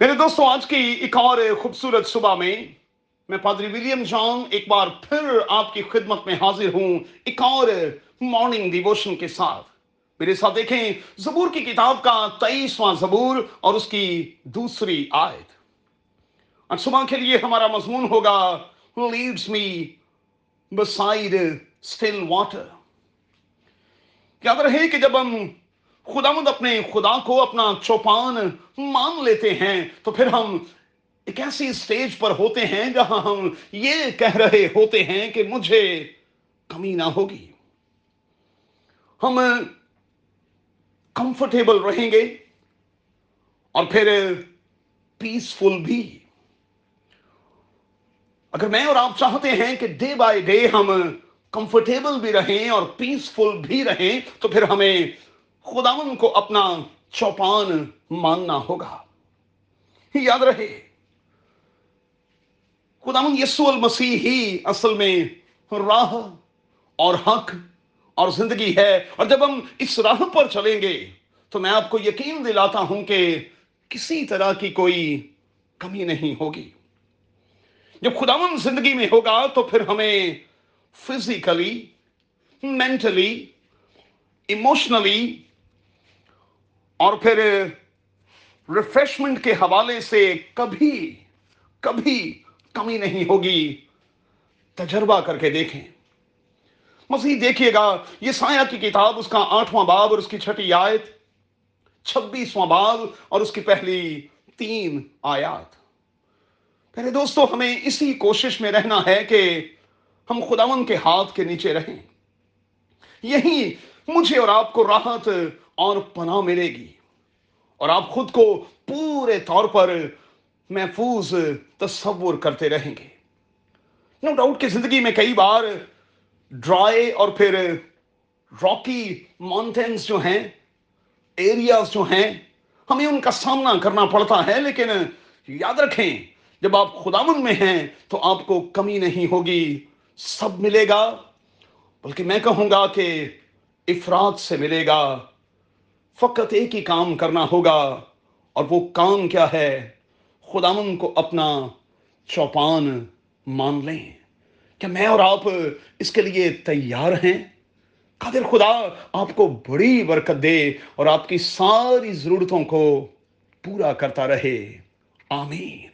میرے دوستوں آج کی ایک اور خوبصورت صبح میں میں پادری ولیم جان ایک بار پھر آپ کی خدمت میں حاضر ہوں، ایک اور مارننگ ڈیووشن کے ساتھ۔ میرے ساتھ دیکھیں، زبور کی کتاب کا تیئیسواں زبور اور اس کی دوسری آیت۔ آج صبح کے لیے ہمارا مضمون ہوگا leads me beside still water یاد رہے کہ جب ہم خداوند اپنے خدا کو اپنا چوپان مان لیتے ہیں، تو پھر ہم ایک ایسی سٹیج پر ہوتے ہیں جہاں ہم یہ کہہ رہے ہوتے ہیں کہ مجھے کمی نہ ہوگی۔ ہم کمفرٹیبل رہیں گے اور پھر پیسفل بھی۔ اگر میں اور آپ چاہتے ہیں کہ ڈے بائی ڈے ہم کمفرٹیبل بھی رہیں اور پیسفل بھی رہیں، تو پھر ہمیں خداون کو اپنا چوپان ماننا ہوگا۔ یاد رہے۔ خداون یسو المسیح ہی اصل میں راہ اور حق اور زندگی ہے۔ اور جب ہم اس راہ پر چلیں گے، تو میں آپ کو یقین دلاتا ہوں کہ کسی طرح کی کوئی کمی نہیں ہوگی۔ جب خداون زندگی میں ہوگا، تو پھر ہمیں فزیکلی مینٹلی ایموشنلی اور پھر ریفریشمنٹ کے حوالے سے کبھی کبھی کمی نہیں ہوگی۔ تجربہ کر کے دیکھیں۔ مزید دیکھیے گا، یہ سایہ کی کتاب، اس کا آٹھواں باب اور اس کی چھٹی آیت، چھبیسواں باب اور اس کی پہلی تین آیات۔ پہلے دوستو، ہمیں اسی کوشش میں رہنا ہے کہ ہم خداون کے ہاتھ کے نیچے رہیں۔ یہی مجھے اور آپ کو راحت اور پناہ ملے گی۔ اور آپ خود کو پورے طور پر محفوظ تصور کرتے رہیں گے۔ نو ڈاؤٹ کی زندگی میں کئی بار ڈرائی اور پھر راکی ماؤنٹینس جو ہیں ایریاز جو ہیں، ہمیں ان کا سامنا کرنا پڑتا ہے، لیکن یاد رکھیں، جب آپ خداون میں ہیں تو آپ کو کمی نہیں ہوگی، سب ملے گا۔ بلکہ میں کہوں گا کہ افراد سے ملے گا۔ فقط ایک ہی کام کرنا ہوگا، اور وہ کام کیا ہے؟ خداون کو اپنا چوپان مان لیں۔ کیا میں اور آپ اس کے لیے تیار ہیں؟ قادر خدا، آپ کو بڑی برکت دے اور آپ کی ساری ضرورتوں کو پورا کرتا رہے۔ آمین۔